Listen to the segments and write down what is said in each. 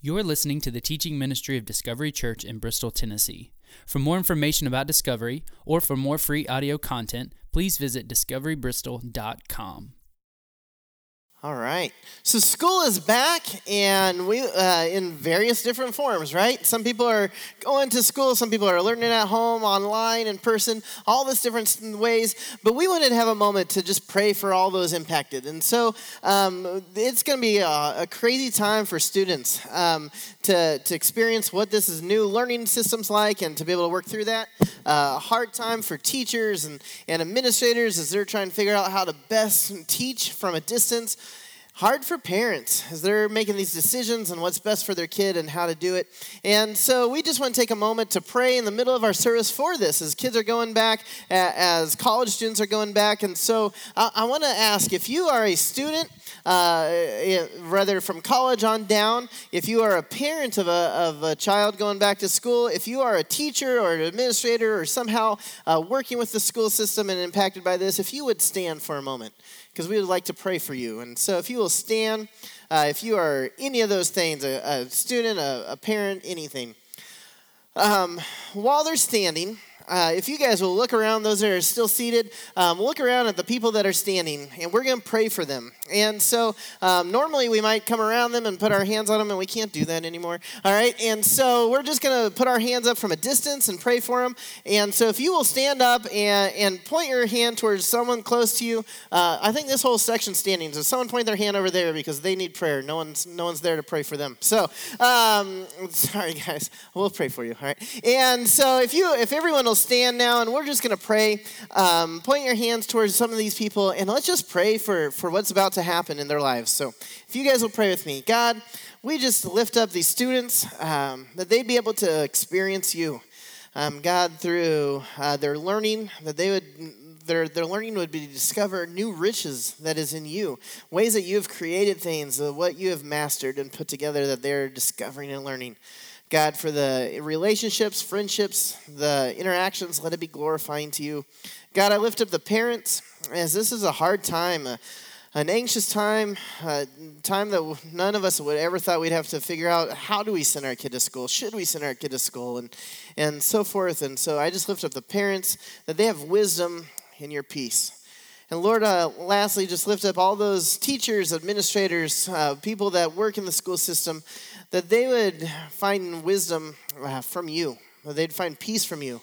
You're listening to the teaching ministry of Discovery Church in Bristol, Tennessee. For more information about Discovery or for more free audio content, please visit discoverybristol.com. All right. So school is back, and we uh, in various different forms, right? Some people are going to school, some people are learning at home, online, in person, all this different ways. But we wanted to have a moment to just pray for all those impacted, and so um, it's going to be a, a, crazy time for students um, to to experience what this is new learning systems like, and to be able to work through that. Uh, a hard time for teachers and, and administrators as they're trying to figure out how to best teach from a distance hard for parents as they're making these decisions on what's best for their kid and how to do it. And so we just want to take a moment to pray in the middle of our service for this as kids are going back, as college students are going back. And so I, I want to ask if you are a student, uh, rather from college on down, if you are a parent of a, of a child going back to school, if you are a teacher or an administrator or somehow uh, working with the school system and impacted by this, if you would stand for a moment because we would like to pray for you. And so if you will stand, uh, if you are any of those things, a, a student, a, a, parent, anything, um, while they're standing, uh, if you guys will look around, those that are still seated, um, look around at the people that are standing, and we're going to pray for them. And so um, normally we might come around them and put our hands on them, and we can't do that anymore. All right, and so we're just going to put our hands up from a distance and pray for them. And so if you will stand up and, and point your hand towards someone close to you, uh, I think this whole section standing. So someone point their hand over there because they need prayer. No one's no one's there to pray for them. So um, sorry guys, we'll pray for you. All right, and so if you if everyone will stand now, and we're just going to pray. Um, point your hands towards some of these people, and let's just pray for, for what's about to happen in their lives. So, if you guys will pray with me, God, we just lift up these students um, that they'd be able to experience you. Um, God, through uh, their learning, that they would their, their learning would be to discover new riches that is in you, ways that you have created things, uh, what you have mastered and put together that they're discovering and learning. God, for the relationships, friendships, the interactions, let it be glorifying to you. God, I lift up the parents as this is a hard time, an anxious time, a time that none of us would ever thought we'd have to figure out how do we send our kid to school? Should we send our kid to school? And, and so forth. And so I just lift up the parents that they have wisdom in your peace. And Lord, uh, lastly, just lift up all those teachers, administrators, uh, people that work in the school system that they would find wisdom uh, from you, that they'd find peace from you.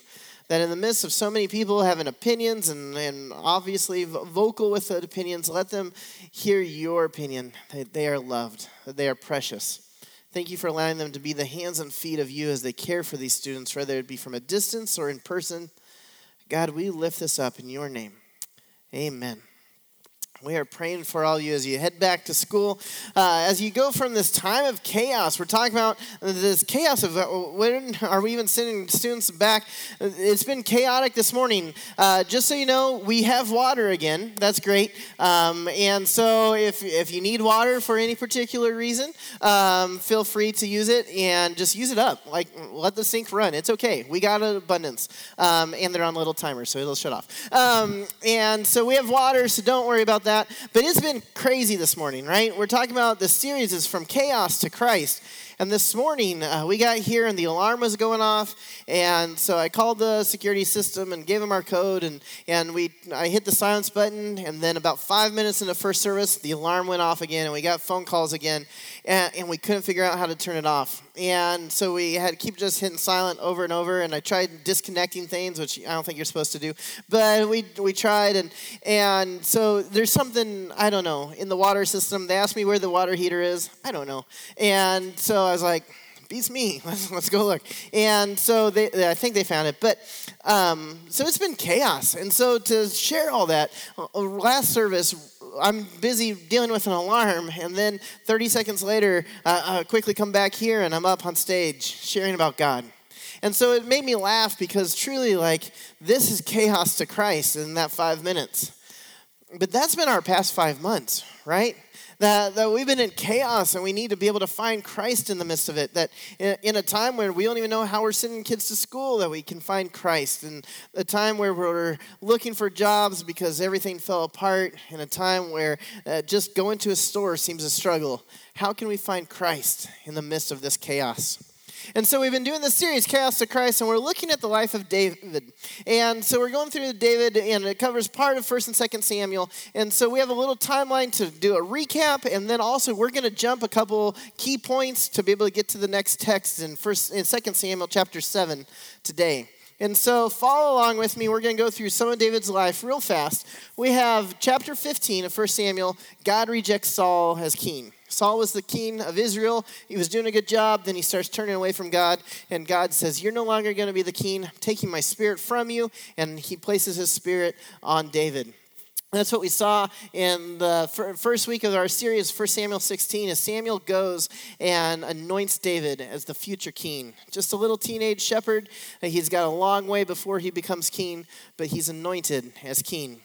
That in the midst of so many people having opinions and, and obviously vocal with the opinions, let them hear your opinion that they are loved, that they are precious. Thank you for allowing them to be the hands and feet of you as they care for these students, whether it be from a distance or in person. God, we lift this up in your name. Amen. We are praying for all you as you head back to school. Uh, as you go from this time of chaos, we're talking about this chaos of uh, when are we even sending students back? It's been chaotic this morning. Uh, just so you know, we have water again. That's great. Um, and so if, if you need water for any particular reason, um, feel free to use it and just use it up. Like, let the sink run. It's okay. We got an abundance. Um, and they're on little timers, so it'll shut off. Um, and so we have water, so don't worry about that. But it's been crazy this morning, right? We're talking about the series is from chaos to Christ. And this morning, uh, we got here and the alarm was going off. And so I called the security system and gave them our code. And, and we, I hit the silence button. And then about five minutes into first service, the alarm went off again. And we got phone calls again. And, and we couldn't figure out how to turn it off. And so we had keep just hitting silent over and over. And I tried disconnecting things, which I don't think you're supposed to do. But we, we tried. And, and so there's something, I don't know, in the water system. They asked me where the water heater is. I don't know. And so I was like, beats me. Let's, let's go look. And so they, I think they found it. But um, so it's been chaos. And so to share all that, uh, last service, I'm busy dealing with an alarm, and then 30 seconds later, uh, I quickly come back here and I'm up on stage sharing about God. And so it made me laugh because truly, like, this is chaos to Christ in that five minutes. But that's been our past five months, right? That, that we've been in chaos and we need to be able to find Christ in the midst of it. That in, in, a time where we don't even know how we're sending kids to school, that we can find Christ. And a time where we're looking for jobs because everything fell apart. In a time where uh, just going to a store seems a struggle. How can we find Christ in the midst of this chaos? And so we've been doing this series, Chaos to Christ, and we're looking at the life of David. And so we're going through David, and it covers part of 1st and 2nd Samuel. And so we have a little timeline to do a recap, and then also we're going to jump a couple key points to be able to get to the next text in, first, in 2nd Samuel chapter 7 today. And so follow along with me. We're going to go through some of David's life real fast. We have chapter 15 of 1 Samuel. God rejects Saul as king. Saul was the king of Israel. He was doing a good job. Then he starts turning away from God. And God says, You're no longer going to be the king. I'm taking my spirit from you. And he places his spirit on David. That's what we saw in the first week of our series, 1 Samuel 16, as Samuel goes and anoints David as the future king. Just a little teenage shepherd. He's got a long way before he becomes king, but he's anointed as king.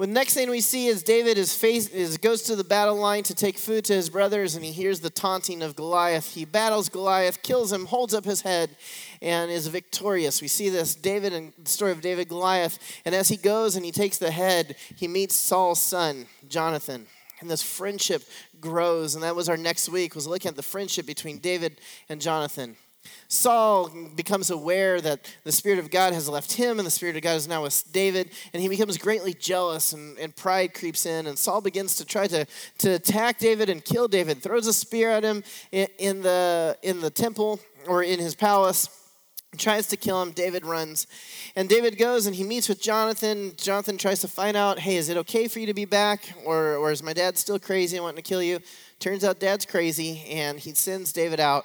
The next thing we see is David is face, is goes to the battle line to take food to his brothers, and he hears the taunting of Goliath. He battles Goliath, kills him, holds up his head, and is victorious. We see this David and the story of David Goliath, and as he goes and he takes the head, he meets Saul's son, Jonathan. And this friendship grows, and that was our next week, was looking at the friendship between David and Jonathan. Saul becomes aware that the Spirit of God has left him and the Spirit of God is now with David, and he becomes greatly jealous, and, and pride creeps in. And Saul begins to try to, to attack David and kill David, throws a spear at him in, in the, in the temple or in his palace tries to kill him. David runs. And David goes and he meets with Jonathan. Jonathan tries to find out hey, is it okay for you to be back? Or, or is my dad still crazy and wanting to kill you? Turns out dad's crazy and he sends David out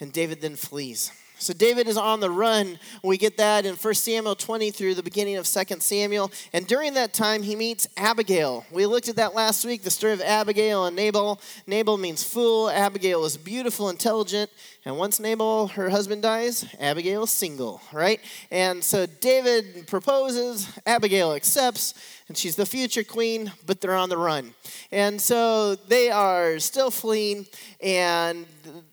and David then flees. So David is on the run. We get that in 1 Samuel 20 through the beginning of 2 Samuel. And during that time, he meets Abigail. We looked at that last week, the story of Abigail and Nabal. Nabal means fool. Abigail was beautiful, intelligent. And once Nabal, her husband, dies, Abigail is single, right? And so David proposes, Abigail accepts, and she's the future queen, but they're on the run. And so they are still fleeing, and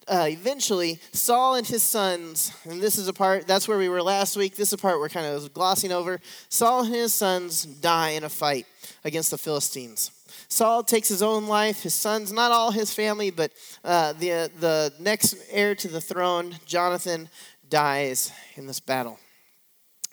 uh, eventually Saul and his sons, and this is a part, that's where we were last week, this is a part we're kind of glossing over. Saul and his sons die in a fight against the Philistines. Saul takes his own life, his sons, not all his family, but uh, the, the next heir to the throne, Jonathan, dies in this battle.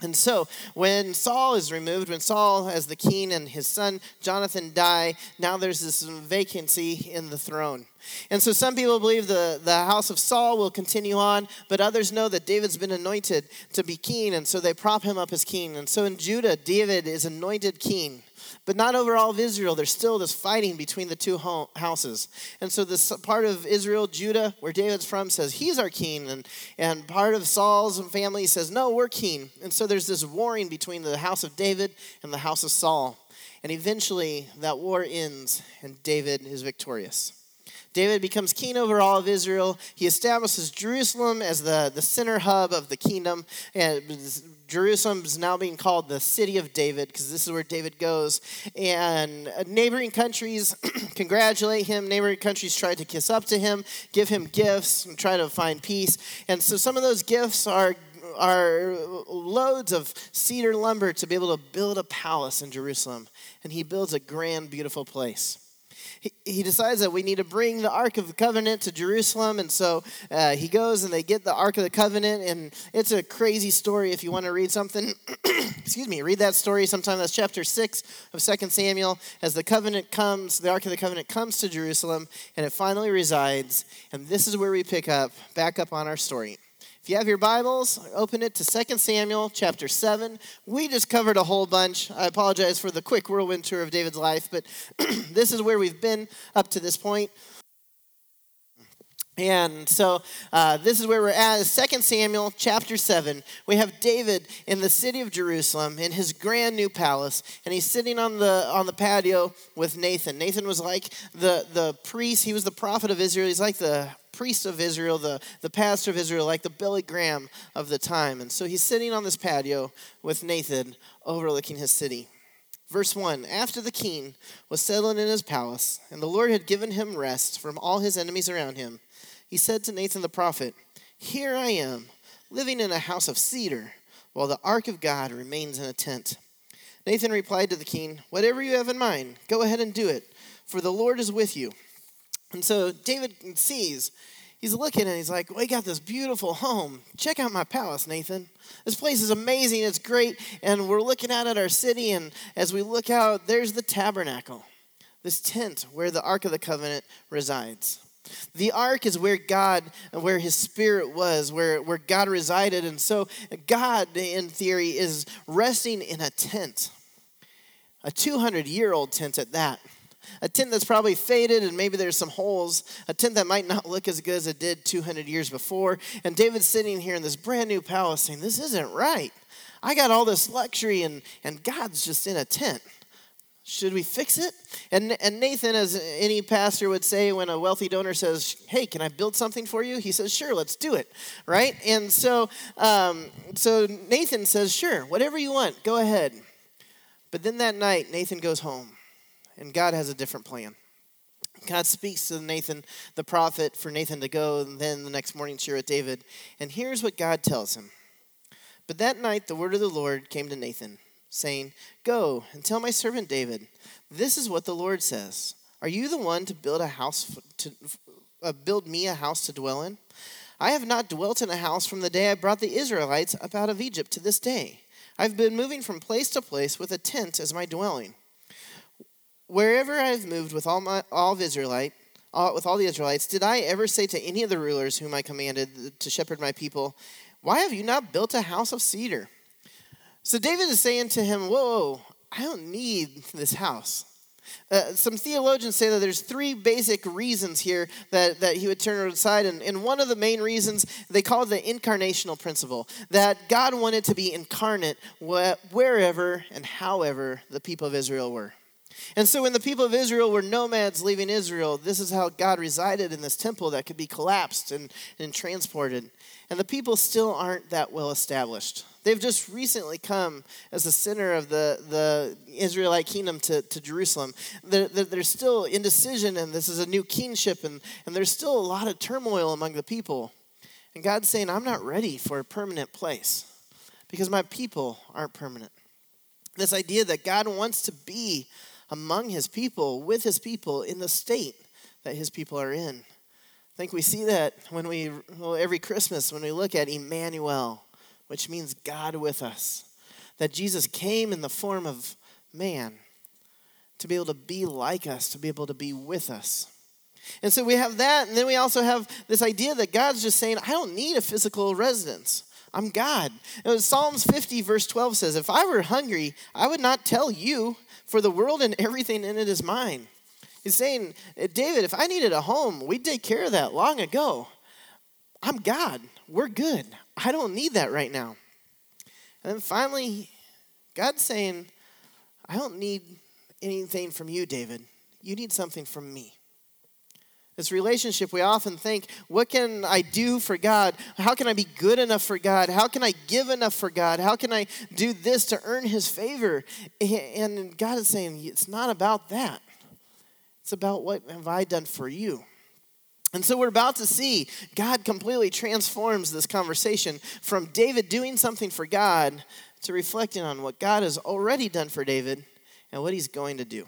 And so, when Saul is removed, when Saul, as the king, and his son Jonathan die, now there's this vacancy in the throne. And so, some people believe the, the house of Saul will continue on, but others know that David's been anointed to be king, and so they prop him up as king. And so, in Judah, David is anointed king. But not over all of Israel. There's still this fighting between the two houses. And so this part of Israel, Judah, where David's from, says he's our king. And, and part of Saul's family says, no, we're king. And so there's this warring between the house of David and the house of Saul. And eventually that war ends and David is victorious. David becomes king over all of Israel. He establishes Jerusalem as the, the center hub of the kingdom. And Jerusalem is now being called the city of David because this is where David goes. And uh, neighboring countries congratulate him. Neighboring countries try to kiss up to him, give him gifts, and try to find peace. And so some of those gifts are are loads of cedar lumber to be able to build a palace in Jerusalem. And he builds a grand, beautiful place he, decides that we need to bring the Ark of the Covenant to Jerusalem. And so uh, he goes and they get the Ark of the Covenant. And it's a crazy story if you want to read something. excuse me, read that story sometime. That's chapter 6 of Second Samuel. As the covenant comes, the Ark of the Covenant comes to Jerusalem and it finally resides. And this is where we pick up, back up on our story. If you have your Bibles, open it to 2 Samuel chapter 7. We just covered a whole bunch. I apologize for the quick whirlwind tour of David's life, but this is where we've been up to this point. And so uh, this is where we're at. 2 Samuel chapter 7. We have David in the city of Jerusalem in his grand new palace, and he's sitting on the on the patio with Nathan. Nathan was like the, the priest, he was the prophet of Israel. He's like the priest of Israel, the, the pastor of Israel, like the Billy Graham of the time. And so he's sitting on this patio with Nathan overlooking his city. Verse 1 After the king was settled in his palace, and the Lord had given him rest from all his enemies around him, he said to Nathan the prophet, Here I am, living in a house of cedar, while the ark of God remains in a tent. Nathan replied to the king, Whatever you have in mind, go ahead and do it, for the Lord is with you. And so David sees he's looking and he's like, We got this beautiful home. Check out my palace, Nathan. This place is amazing. It's great. And we're looking out at our city. And as we look out, there's the tabernacle, this tent where the Ark of the Covenant resides. The ark is where God, where his spirit was, where, where God resided. And so God, in theory, is resting in a tent, a 200 year old tent at that a tent that's probably faded and maybe there's some holes, a tent that might not look as good as it did 200 years before. And David's sitting here in this brand new palace saying, This isn't right. I got all this luxury and, and God's just in a tent. Should we fix it? And, and Nathan, as any pastor would say, when a wealthy donor says, Hey, can I build something for you? He says, Sure, let's do it. Right? And so, um, so Nathan says, Sure, whatever you want, go ahead. But then that night, Nathan goes home and God has a different plan. God speaks to Nathan, the prophet, for Nathan to go, and then the next morning share with David. And here's what God tells him. But that night the word of the Lord came to Nathan, saying, Go and tell my servant David, this is what the Lord says. Are you the one to build a house to uh, build me a house to dwell in? I have not dwelt in a house from the day I brought the Israelites up out of Egypt to this day. I've been moving from place to place with a tent as my dwelling. Wherever I have moved with all my all of Israelite, all, with all the Israelites, did I ever say to any of the rulers whom I commanded to shepherd my people, "Why have you not built a house of cedar?" So David is saying to him, "Whoa, I don't need this house." Uh, some theologians say that there's three basic reasons here that, that he would turn aside. And, and one of the main reasons, they call it the incarnational principle that God wanted to be incarnate wherever and however the people of Israel were. And so when the people of Israel were nomads leaving Israel, this is how God resided in this temple that could be collapsed and, and transported. And the people still aren't that well established. They've just recently come as the center of the, the Israelite kingdom to, to Jerusalem. There, there, there's still indecision, and this is a new kingship, and, and there's still a lot of turmoil among the people. And God's saying, I'm not ready for a permanent place because my people aren't permanent. This idea that God wants to be among his people, with his people, in the state that his people are in. I think we see that when we, well, every Christmas, when we look at Emmanuel, which means God with us. That Jesus came in the form of man to be able to be like us, to be able to be with us. And so we have that, and then we also have this idea that God's just saying, I don't need a physical residence. I'm God. Psalms 50, verse 12 says, If I were hungry, I would not tell you, for the world and everything in it is mine. He's saying, uh, David, if I needed a home, we'd take care of that long ago. I'm God. We're good. I don't need that right now. And then finally, God's saying, I don't need anything from you, David. You need something from me. This relationship, we often think, what can I do for God? How can I be good enough for God? How can I give enough for God? How can I do this to earn His favor? And God is saying, it's not about that. It's about what have I done for you. And so we're about to see God completely transforms this conversation from David doing something for God to reflecting on what God has already done for David and what he's going to do.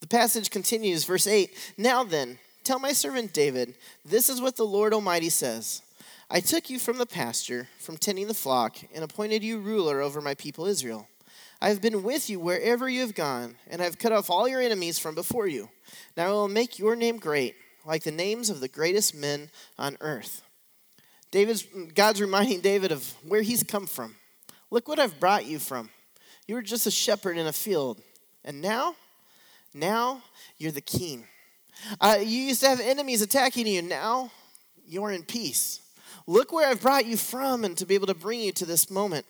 The passage continues, verse 8 Now then, Tell my servant David, this is what the Lord Almighty says I took you from the pasture, from tending the flock, and appointed you ruler over my people Israel. I have been with you wherever you have gone, and I have cut off all your enemies from before you. Now I will make your name great, like the names of the greatest men on earth. David's, God's reminding David of where he's come from. Look what I've brought you from. You were just a shepherd in a field, and now, now you're the king. Uh, you used to have enemies attacking you. Now you're in peace. Look where I've brought you from and to be able to bring you to this moment.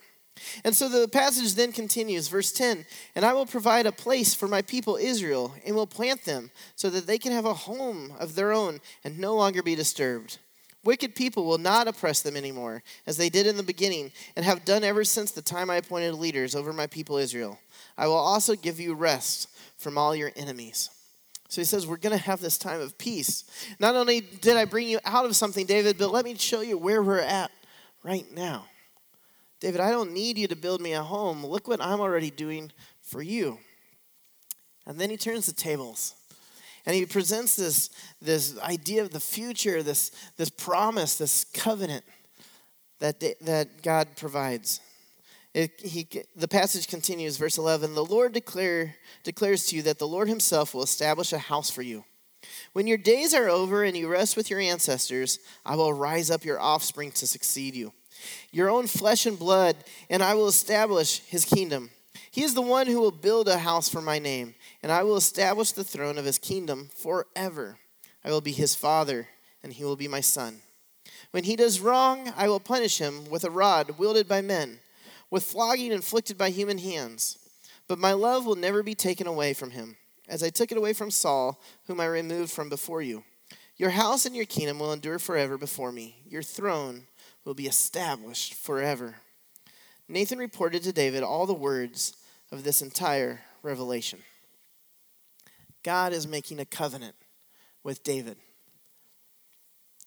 And so the passage then continues, verse 10 And I will provide a place for my people Israel, and will plant them so that they can have a home of their own and no longer be disturbed. Wicked people will not oppress them anymore, as they did in the beginning, and have done ever since the time I appointed leaders over my people Israel. I will also give you rest from all your enemies. So he says, We're going to have this time of peace. Not only did I bring you out of something, David, but let me show you where we're at right now. David, I don't need you to build me a home. Look what I'm already doing for you. And then he turns the tables. And he presents this, this idea of the future, this, this promise, this covenant that, that God provides. It, he, the passage continues, verse 11 The Lord declare, declares to you that the Lord himself will establish a house for you. When your days are over and you rest with your ancestors, I will rise up your offspring to succeed you, your own flesh and blood, and I will establish his kingdom. He is the one who will build a house for my name and I will establish the throne of his kingdom forever. I will be his father, and he will be my son. When he does wrong, I will punish him with a rod wielded by men, with flogging inflicted by human hands. But my love will never be taken away from him, as I took it away from Saul, whom I removed from before you. Your house and your kingdom will endure forever before me. Your throne will be established forever. Nathan reported to David all the words of this entire revelation. God is making a covenant with David.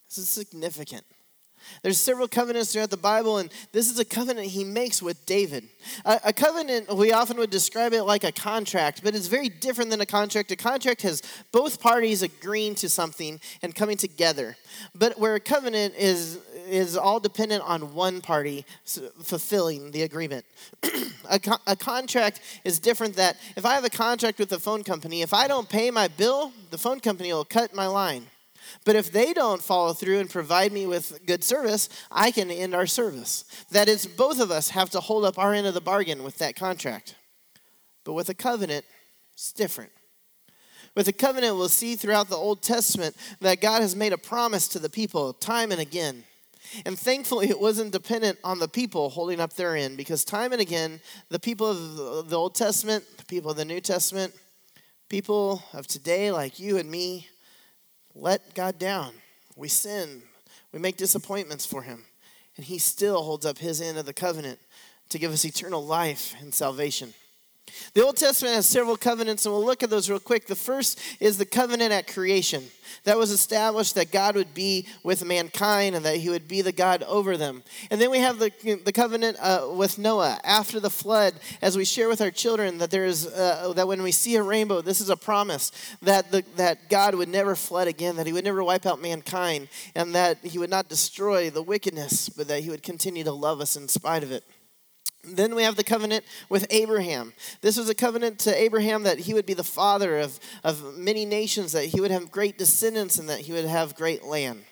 This is significant. There's several covenants throughout the Bible, and this is a covenant he makes with David. A, a, covenant, we often would describe it like a contract, but it's very different than a contract. A contract has both parties agreeing to something and coming together. But where a covenant is is all dependent on one party fulfilling the agreement. a, co- a contract is different that if I have a contract with the phone company, if I don't pay my bill, the phone company will cut my line. But if they don't follow through and provide me with good service, I can end our service. That is, both of us have to hold up our end of the bargain with that contract. But with a covenant, it's different. With a covenant, we'll see throughout the Old Testament that God has made a promise to the people time and again. And thankfully, it wasn't dependent on the people holding up their end because time and again, the people of the Old Testament, the people of the New Testament, people of today like you and me, let God down. We sin, we make disappointments for Him, and He still holds up His end of the covenant to give us eternal life and salvation. The Old Testament has several covenants, and we'll look at those real quick. The first is the covenant at creation. That was established that God would be with mankind and that he would be the God over them. And then we have the, the covenant uh, with Noah after the flood, as we share with our children that there is uh, that when we see a rainbow, this is a promise that the, that God would never flood again, that he would never wipe out mankind, and that he would not destroy the wickedness, but that he would continue to love us in spite of it. Then we have the covenant with Abraham. This was a covenant to Abraham that he would be the father of, of many nations, that he would have great descendants, and that he would have great land.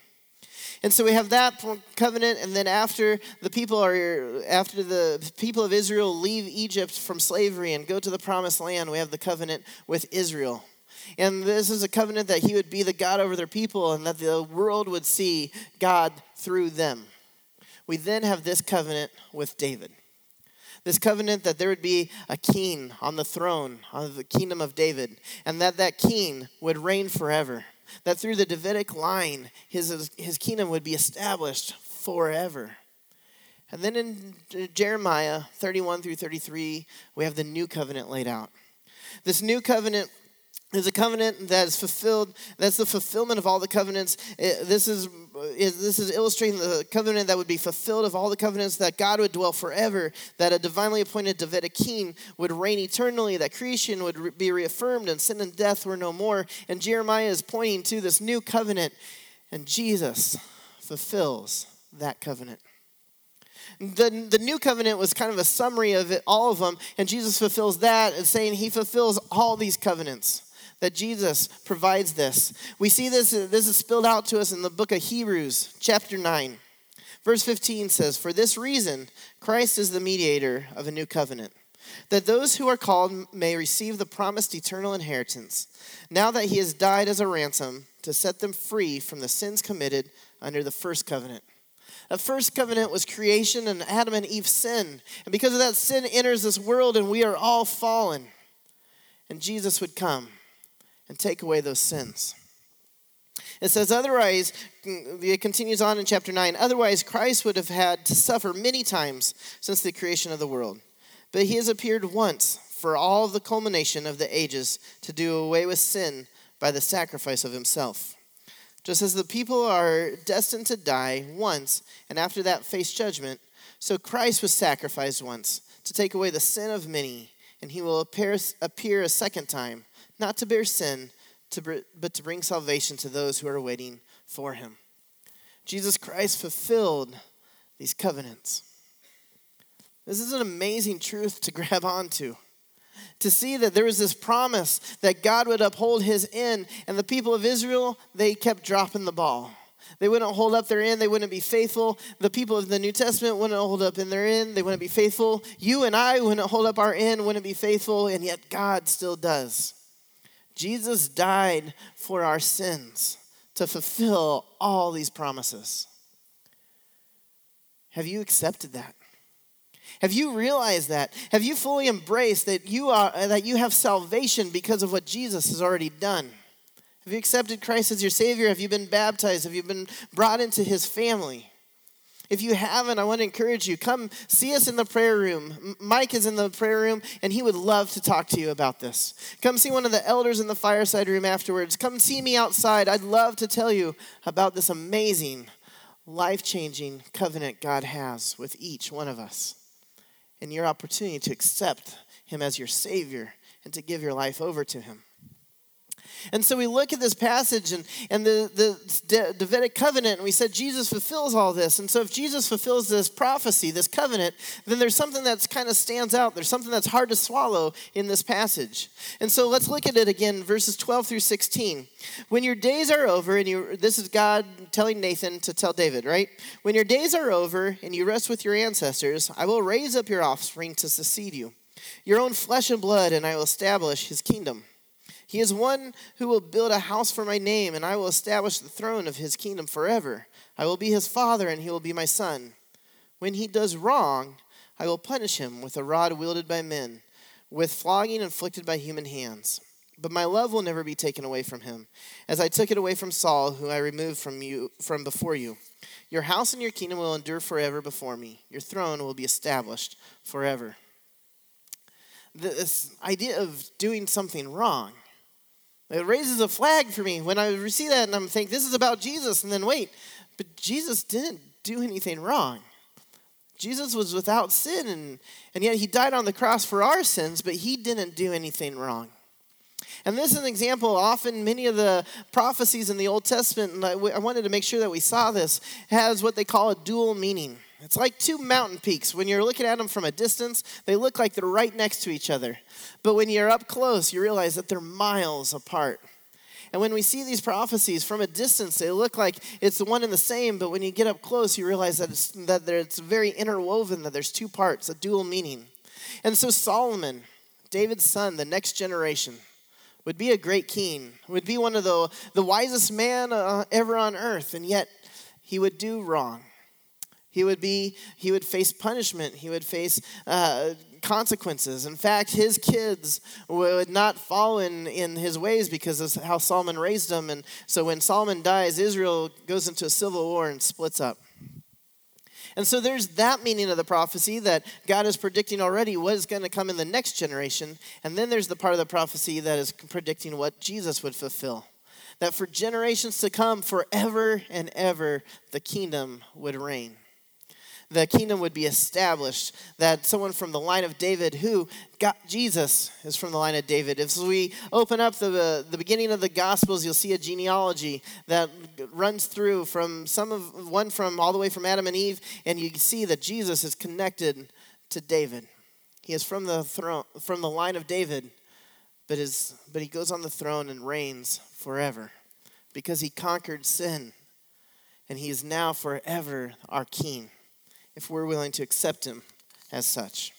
And so we have that covenant, and then after the people are after the people of Israel leave Egypt from slavery and go to the promised land, we have the covenant with Israel. And this is a covenant that he would be the God over their people and that the world would see God through them. We then have this covenant with David this covenant that there would be a king on the throne of the kingdom of David, and that that king would reign forever. That through the Davidic line, his, his kingdom would be established forever. And then in Jeremiah 31 through 33, we have the new covenant laid out. This new covenant is a covenant that is fulfilled that's the fulfillment of all the covenants. This is, is this is illustrating the covenant that would be fulfilled of all the covenants that god would dwell forever that a divinely appointed davidic king would reign eternally that creation would be reaffirmed and sin and death were no more. And jeremiah is pointing to this new covenant and jesus fulfills that covenant. The, the new covenant was kind of a summary of it, all of them, and Jesus fulfills that and saying he fulfills all these covenants that Jesus provides this. We see this, this is spilled out to us in the book of Hebrews, chapter 9. Verse 15 says, For this reason, Christ is the mediator of a new covenant, that those who are called may receive the promised eternal inheritance, now that he has died as a ransom to set them free from the sins committed under the first covenant. The first covenant was creation, and Adam and Eve sin. And because of that, sin enters this world, and we are all fallen. And Jesus would come and take away those sins. It says, otherwise, it continues on in chapter 9, otherwise Christ would have had to suffer many times since the creation of the world. But he has appeared once for all the culmination of the ages to do away with sin by the sacrifice of himself. Just as the people are destined to die once and after that face judgment, so Christ was sacrificed once to take away the sin of many, and he will appear, appear a second time, not to bear sin, to, but to bring salvation to those who are waiting for him. Jesus Christ fulfilled these covenants. This is an amazing truth to grab onto. To see that there was this promise that God would uphold his end, and the people of Israel, they kept dropping the ball. They wouldn't hold up their end. They wouldn't be faithful. The people of the New Testament wouldn't hold up in their end. They wouldn't be faithful. You and I wouldn't hold up our end, wouldn't be faithful, and yet God still does. Jesus died for our sins to fulfill all these promises. Have you accepted that? Have you realized that? Have you fully embraced that you are that you have salvation because of what Jesus has already done? Have you accepted Christ as your Savior? Have you been baptized? Have you been brought into His family? If you haven't, I want to encourage you. Come see us in the prayer room. Mike is in the prayer room, and he would love to talk to you about this. Come see one of the elders in the fireside room afterwards. Come see me outside. I'd love to tell you about this amazing, life changing covenant God has with each one of us and your opportunity to accept Him as your Savior and to give your life over to Him. And so we look at this passage and, and the, the Davidic covenant, and we said Jesus fulfills all this. And so if Jesus fulfills this prophecy, this covenant, then there's something that's kind of stands out. There's something that's hard to swallow in this passage. And so let's look at it again, verses 12 through 16. When your days are over, and you this is God telling Nathan to tell David, right? When your days are over and you rest with your ancestors, I will raise up your offspring to succeed you, your own flesh and blood, and I will establish his kingdom. He is one who will build a house for my name, and I will establish the throne of his kingdom forever. I will be his father, and he will be my son. When he does wrong, I will punish him with a rod wielded by men, with flogging inflicted by human hands. But my love will never be taken away from him, as I took it away from Saul, who I removed from you from before you. Your house and your kingdom will endure forever before me. Your throne will be established forever. This idea of doing something wrong it raises a flag for me when I see that and I'm thinking, this is about Jesus. And then wait, but Jesus didn't do anything wrong. Jesus was without sin, and, and yet he died on the cross for our sins, but he didn't do anything wrong. And this is an example. Often, many of the prophecies in the Old Testament, and I, I wanted to make sure that we saw this, has what they call a dual meaning. It's like two mountain peaks. When you're looking at them from a distance, they look like they're right next to each other. But when you're up close, you realize that they're miles apart. And when we see these prophecies from a distance, they look like it's the one and the same, but when you get up close, you realize that it's, that it's very interwoven, that there's two parts, a dual meaning. And so Solomon, David's son, the next generation, would be a great king, would be one of the, the wisest man uh, ever on earth, and yet he would do wrong. He would be, he would face punishment. He would face uh, consequences. In fact, his kids would not follow in, in his ways because of how Solomon raised them. And so when Solomon dies, Israel goes into a civil war and splits up. And so there's that meaning of the prophecy that God is predicting already what is going to come in the next generation. And then there's the part of the prophecy that is predicting what Jesus would fulfill. That for generations to come, forever and ever, the kingdom would reign the kingdom would be established. That someone from the line of David who got Jesus is from the line of David. If we open up the, the beginning of the Gospels, you'll see a genealogy that runs through from some of one from all the way from Adam and Eve, and you see that Jesus is connected to David. He is from the throne, from the line of David, but is but he goes on the throne and reigns forever because he conquered sin, and he is now forever our king if we're willing to accept him as such.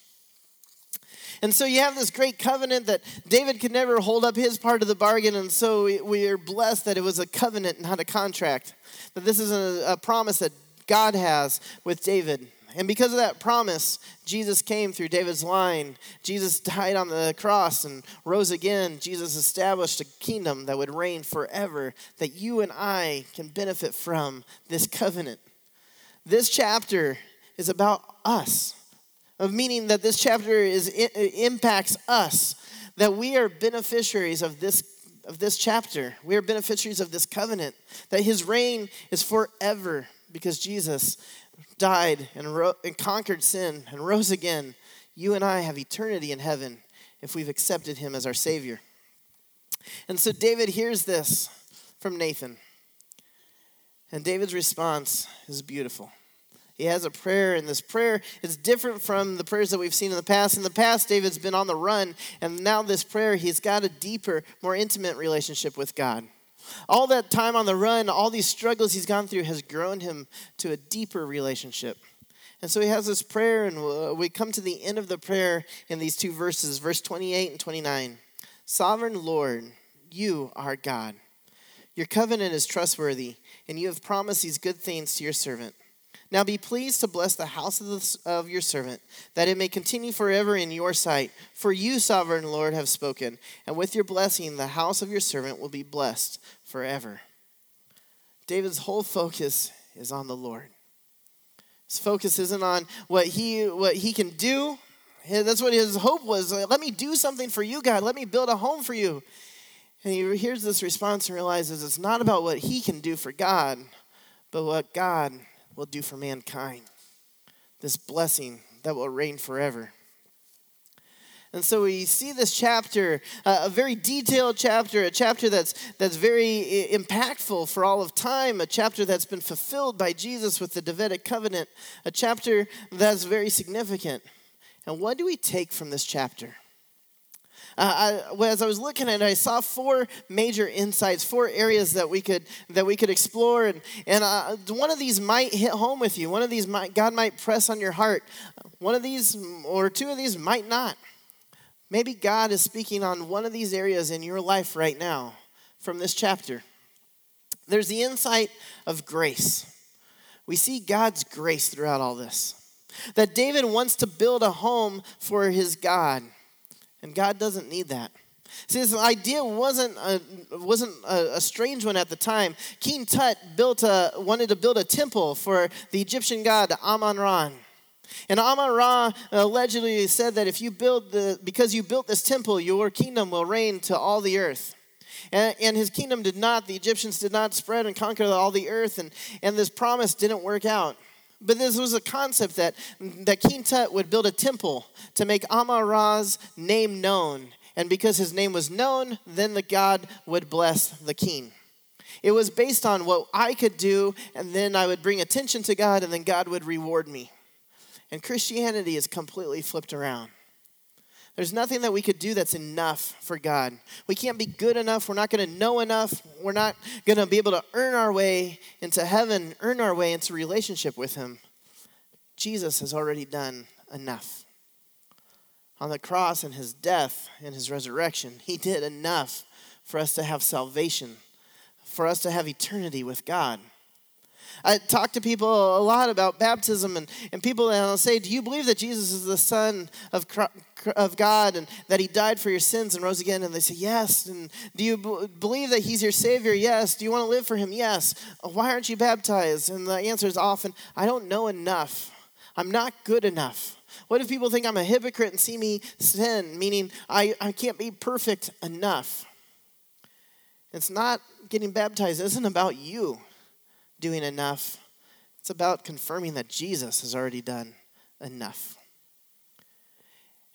And so you have this great covenant that David could never hold up his part of the bargain, and so we are blessed that it was a covenant, not a contract. That this is a, a promise that God has with David And because of that promise, Jesus came through David's line. Jesus died on the cross and rose again. Jesus established a kingdom that would reign forever, that you and I can benefit from this covenant. This chapter is about us, of meaning that this chapter is impacts us, that we are beneficiaries of this of this chapter. We are beneficiaries of this covenant, that his reign is forever because Jesus died and, ro- and conquered sin and rose again. You and I have eternity in heaven if we've accepted him as our Savior. And so David hears this from Nathan. And David's response is beautiful. He has a prayer, and this prayer is different from the prayers that we've seen in the past. In the past, David's been on the run, and now this prayer, he's got a deeper, more intimate relationship with God. All that time on the run, all these struggles he's gone through has grown him to a deeper relationship. And so he has this prayer, and we come to the end of the prayer in these two verses, verse 28 and 29. Sovereign Lord, you are God. Your covenant is trustworthy, and you have promised these good things to your servant. Now be pleased to bless the house of, the, of, your servant, that it may continue forever in your sight. For you, sovereign Lord, have spoken, and with your blessing, the house of your servant will be blessed forever. David's whole focus is on the Lord. His focus isn't on what he, what he can do. That's what his hope was. Let me do something for you, God. Let me build a home for you. And he hears this response and realizes it's not about what he can do for God, but what God will do for mankind. This blessing that will reign forever. And so we see this chapter, uh, a very detailed chapter, a chapter that's, that's very impactful for all of time, a chapter that's been fulfilled by Jesus with the Davidic covenant, a chapter that's very significant. And what do we take from this chapter? Uh, I, as I was looking at it, I saw four major insights, four areas that we could that we could explore, and and uh, one of these might hit home with you. One of these might, God might press on your heart. One of these or two of these might not. Maybe God is speaking on one of these areas in your life right now from this chapter. There's the insight of grace. We see God's grace throughout all this. That David wants to build a home for his God. And God doesn't need that. See, this idea wasn't a, wasn't a, a, strange one at the time. King Tut built a, wanted to build a temple for the Egyptian god Amon Ra. And Amon Ra allegedly said that if you build the, because you built this temple, your kingdom will reign to all the earth. And, and his kingdom did not, the Egyptians did not spread and conquer all the earth, and, and this promise didn't work out. But this was a concept that, that King Tut would build a temple to make Amon Ra's name known. And because his name was known, then the God would bless the king. It was based on what I could do, and then I would bring attention to God, and then God would reward me. And Christianity is completely flipped around. There's nothing that we could do that's enough for God. We can't be good enough. We're not going to know enough. We're not going to be able to earn our way into heaven, earn our way into relationship with Him. Jesus has already done enough. On the cross and His death and His resurrection, He did enough for us to have salvation, for us to have eternity with God. I talk to people a lot about baptism, and, and people and I'll say, Do you believe that Jesus is the Son of, of God and that He died for your sins and rose again? And they say, Yes. And do you b- believe that He's your Savior? Yes. Do you want to live for Him? Yes. Why aren't you baptized? And the answer is often, I don't know enough. I'm not good enough. What if people think I'm a hypocrite and see me sin, meaning I, I can't be perfect enough? It's not getting baptized, it isn't about you doing enough. It's about confirming that Jesus has already done enough.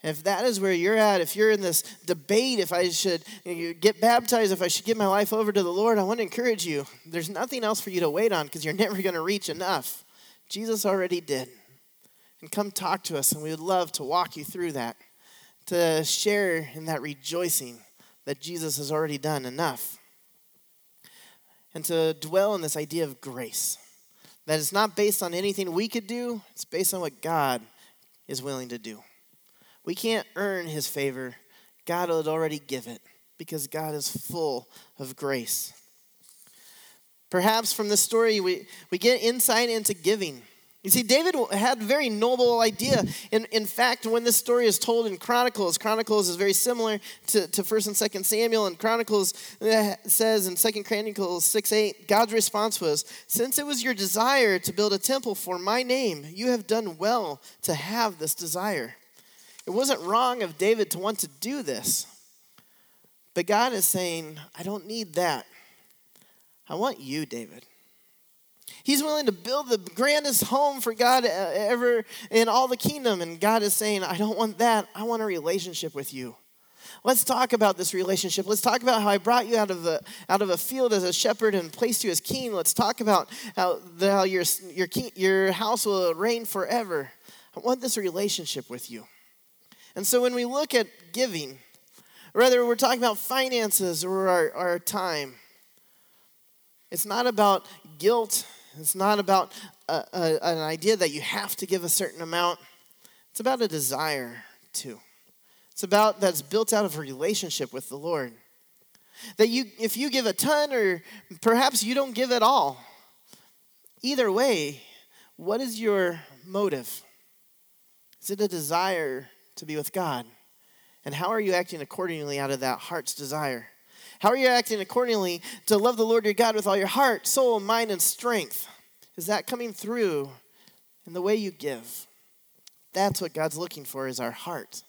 If that is where you're at, if you're in this debate, if I should get baptized, if I should give my life over to the Lord, I want to encourage you. There's nothing else for you to wait on because you're never going to reach enough. Jesus already did. And come talk to us, and we would love to walk you through that, to share in that rejoicing that Jesus has already done enough and to dwell in this idea of grace. That it's not based on anything we could do, it's based on what God is willing to do. We can't earn his favor, God would already give it because God is full of grace. Perhaps from this story, we, we get insight into giving. You see, David had a very noble idea. In, in fact, when this story is told in Chronicles, Chronicles is very similar to, to 1st and 2nd Samuel. And Chronicles uh, says in 2nd Chronicles 6 8, God's response was, Since it was your desire to build a temple for my name, you have done well to have this desire. It wasn't wrong of David to want to do this. But God is saying, I don't need that. I want you, David. He's willing to build the grandest home for God uh, ever in all the kingdom. And God is saying, I don't want that. I want a relationship with you. Let's talk about this relationship. Let's talk about how I brought you out of a, out of a field as a shepherd and placed you as king. Let's talk about how, how your, your, your house will reign forever. I want this relationship with you. And so when we look at giving, whether we're talking about finances or our, our time, it's not about guilt it's not about a, a, an idea that you have to give a certain amount. It's about a desire to. It's about that's built out of a relationship with the Lord. That you, if you give a ton, or perhaps you don't give at all, either way, what is your motive? Is it a desire to be with God? And how are you acting accordingly out of that heart's desire? How are you acting accordingly to love the Lord your God with all your heart, soul, mind, and strength? Is that coming through in the way you give? That's what God's looking for is our heart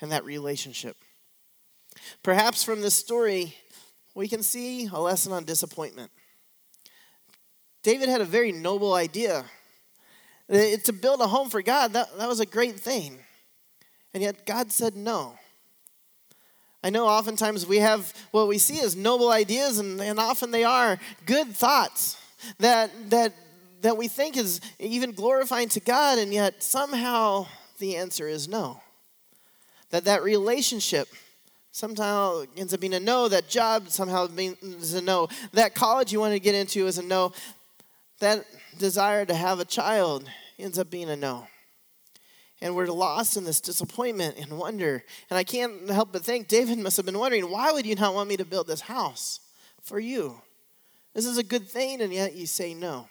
and that relationship. Perhaps from this story, we can see a lesson on disappointment. David had a very noble idea. To build a home for God, that, that was a great thing. And yet God said no. I know oftentimes we have what we see as noble ideas, and, and often they are good thoughts that, that, that we think is even glorifying to God, and yet somehow the answer is no. That that relationship somehow ends up being a no. That job somehow is a no. That college you want to get into is a no. That desire to have a child ends up being a no and we're lost in this disappointment and wonder. And I can't help but think David must have been wondering, why would you not want me to build this house for you? This is a good thing, and yet you say no.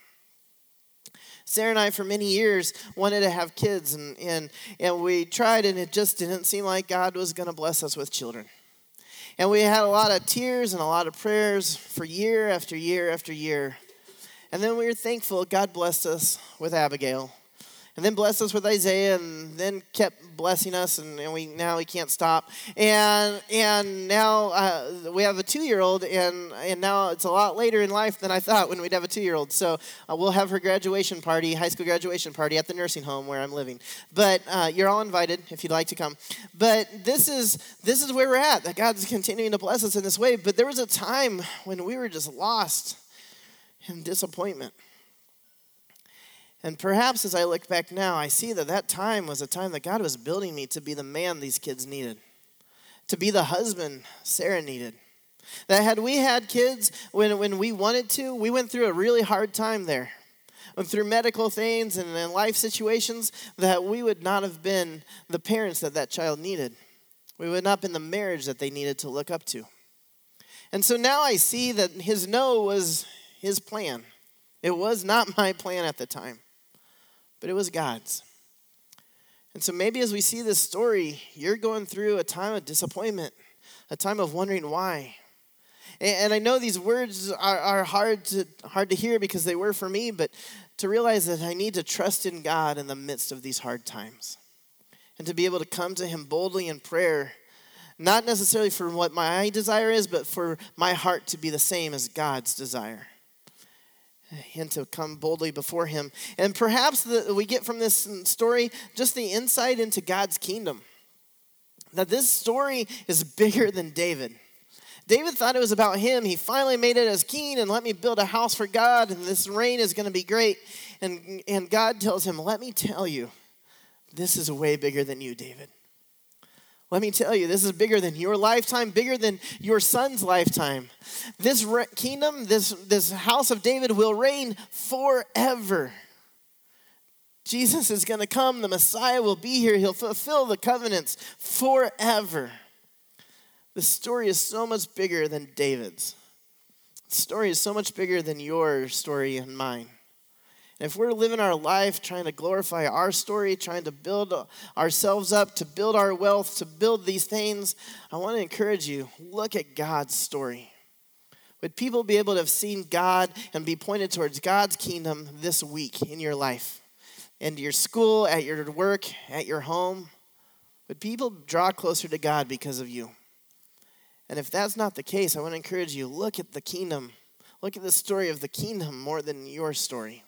Sarah and I, for many years, wanted to have kids, and, and, and we tried, and it just didn't seem like God was going to bless us with children. And we had a lot of tears and a lot of prayers for year after year after year. And then we were thankful God blessed us with Abigail and then blessed us with Isaiah, and then kept blessing us, and, and we now we can't stop. And and now uh, we have a two-year-old, and and now it's a lot later in life than I thought when we'd have a two-year-old. So uh, we'll have her graduation party, high school graduation party at the nursing home where I'm living. But uh, you're all invited if you'd like to come. But this is this is where we're at. That God's continuing to bless us in this way. But there was a time when we were just lost in disappointment. And perhaps as I look back now, I see that that time was a time that God was building me to be the man these kids needed, to be the husband Sarah needed. That had we had kids when, when we wanted to, we went through a really hard time there. Went through medical things and, and life situations that we would not have been the parents that that child needed. We would not have been the marriage that they needed to look up to. And so now I see that his no was his plan. It was not my plan at the time but it was God's. And so maybe as we see this story, you're going through a time of disappointment, a time of wondering why. And, I know these words are, are hard to hard to hear because they were for me, but to realize that I need to trust in God in the midst of these hard times. And to be able to come to Him boldly in prayer, not necessarily for what my desire is, but for my heart to be the same as God's desire and to come boldly before him. And perhaps the, we get from this story just the insight into God's kingdom. That this story is bigger than David. David thought it was about him. He finally made it as king and let me build a house for God, and this reign is going to be great. And, and God tells him, Let me tell you, this is way bigger than you, David. Let me tell you, this is bigger than your lifetime, bigger than your son's lifetime. This re- kingdom, this, this house of David will reign forever. Jesus is going to come, the Messiah will be here, he'll fulfill the covenants forever. The story is so much bigger than David's. The story is so much bigger than your story and mine. If we're living our life trying to glorify our story, trying to build ourselves up, to build our wealth, to build these things, I want to encourage you look at God's story. Would people be able to have seen God and be pointed towards God's kingdom this week in your life? In your school, at your work, at your home? Would people draw closer to God because of you? And if that's not the case, I want to encourage you look at the kingdom. Look at the story of the kingdom more than your story.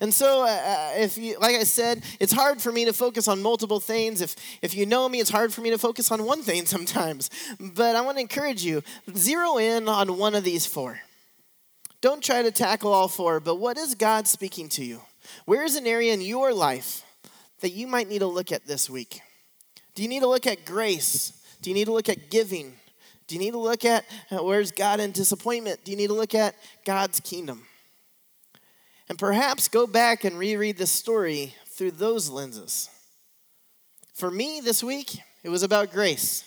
And so, uh, uh, if you, like I said, it's hard for me to focus on multiple things. If, if you know me, it's hard for me to focus on one thing sometimes. But I want to encourage you zero in on one of these four. Don't try to tackle all four, but what is God speaking to you? Where is an area in your life that you might need to look at this week? Do you need to look at grace? Do you need to look at giving? Do you need to look at uh, where's God in disappointment? Do you need to look at God's kingdom? And perhaps go back and reread the story through those lenses. For me this week, it was about grace.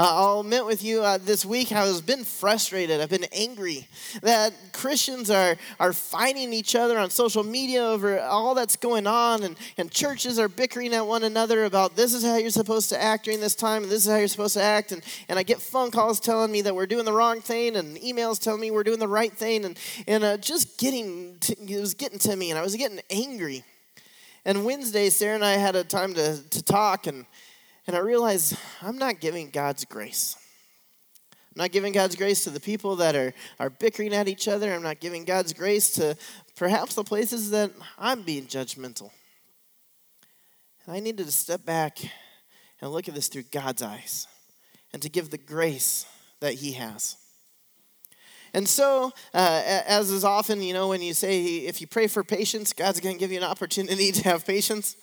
Uh, I'll admit with you uh, this week I was been frustrated. I've been angry that Christians are, are fighting each other on social media over all that's going on, and, and churches are bickering at one another about this is how you're supposed to act during this time, and this is how you're supposed to act. And, and I get phone calls telling me that we're doing the wrong thing, and emails telling me we're doing the right thing, and, and uh, just getting, to, it was getting to me, and I was getting angry. And Wednesday, Sarah and I had a time to, to talk, and and I realized I'm not giving God's grace. I'm not giving God's grace to the people that are, are bickering at each other. I'm not giving God's grace to perhaps the places that I'm being judgmental. And I needed to step back and look at this through God's eyes and to give the grace that He has. And so, uh, as is often, you know, when you say if you pray for patience, God's going to give you an opportunity to have patience.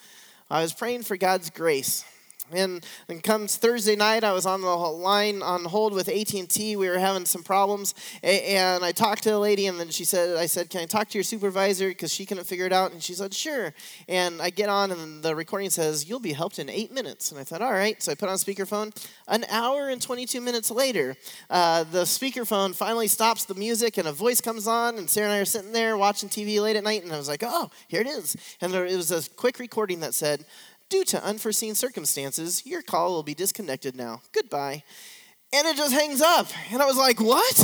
I was praying for God's grace and then comes Thursday night, I was on the line on hold with AT&T. We were having some problems, and I talked to a lady, and then she said, "I said, can I talk to your supervisor because she couldn't figure it out?" And she said, "Sure." And I get on, and the recording says, "You'll be helped in eight minutes." And I thought, "All right." So I put on speakerphone. An hour and 22 minutes later, uh, the speakerphone finally stops the music, and a voice comes on, and Sarah and I are sitting there watching TV late at night, and I was like, "Oh, here it is." And there, it was a quick recording that said. Due to unforeseen circumstances, your call will be disconnected now. Goodbye. And it just hangs up. And I was like, what?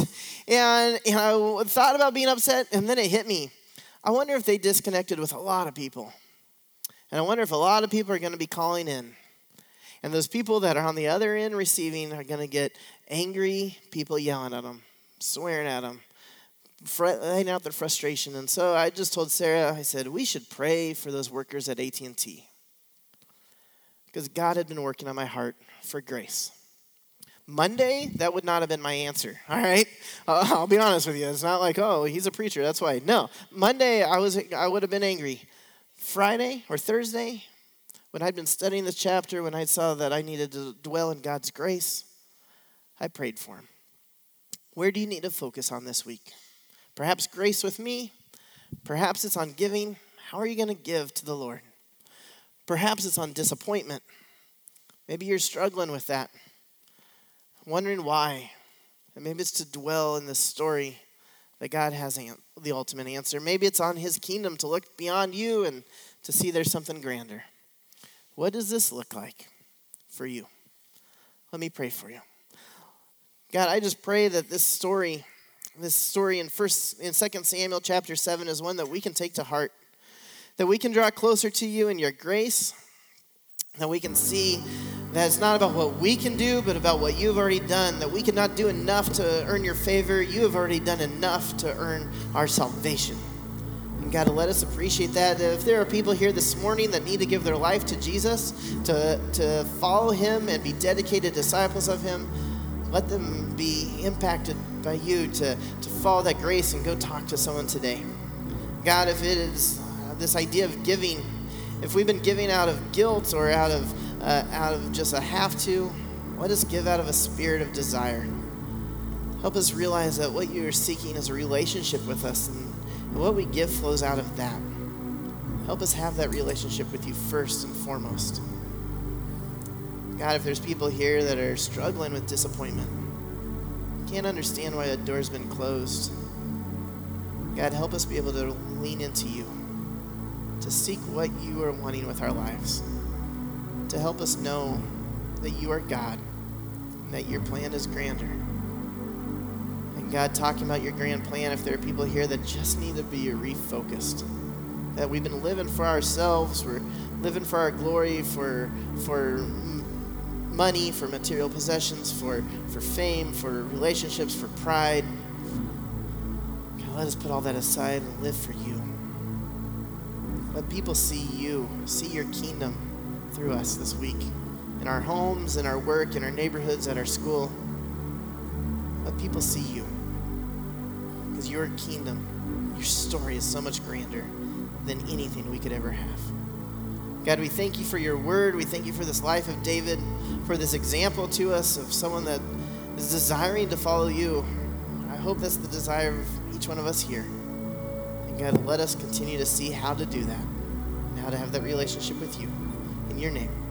And, and I thought about being upset, and then it hit me. I wonder if they disconnected with a lot of people. And I wonder if a lot of people are going to be calling in. And those people that are on the other end receiving are going to get angry people yelling at them, swearing at them, letting out their frustration. And so I just told Sarah, I said, we should pray for those workers at AT&T because God had been working on my heart for grace. Monday, that would not have been my answer. All right, uh, I'll be honest with you. It's not like, oh, he's a preacher. That's why. No, Monday, I was, I would have been angry. Friday or Thursday, when I'd been studying this chapter, when I saw that I needed to dwell in God's grace, I prayed for him. Where do you need to focus on this week? Perhaps grace with me. Perhaps it's on giving. How are you going to give to the Lord? Perhaps it's on disappointment. Maybe you're struggling with that, wondering why. And maybe it's to dwell in the story that God has the ultimate answer. Maybe it's on His kingdom to look beyond you and to see there's something grander. What does this look like for you? Let me pray for you. God, I just pray that this story, this story in first in Second Samuel chapter 7 is one that we can take to heart that we can draw closer to you in your grace, that we can see that it's not about what we can do, but about what you've already done, that we cannot do enough to earn your favor. You have already done enough to earn our salvation. And God, let us appreciate that. If there are people here this morning that need to give their life to Jesus, to, to follow him and be dedicated disciples of him, let them be impacted by you to, to follow that grace and go talk to someone today. God, if it is this idea of giving, if we've been giving out of guilt or out of, uh, out of just a have to, let us give out of a spirit of desire. Help us realize that what you are seeking is a relationship with us, and, and what we give flows out of that. Help us have that relationship with you first and foremost. God, if there's people here that are struggling with disappointment, can't understand why that door's been closed, God, help us be able to lean into you, to seek what you are wanting with our lives, to help us know that you are God and that your plan is grander. And God, talking about your grand plan, if there are people here that just need to be refocused, that we've been living for ourselves, we're living for our glory, for for money, for material possessions, for for fame, for relationships, for pride. God, let us put all that aside and live for you. Let people see you, see your kingdom through us this week, in our homes, in our work, in our neighborhoods, at our school. Let people see you. Because your kingdom, your story is so much grander than anything we could ever have. God, we thank you for your word. We thank you for this life of David, for this example to us of someone that is desiring to follow you. I hope that's the desire of each one of us here. And God, let us continue to see how to do that and how to have that relationship with you. In your name.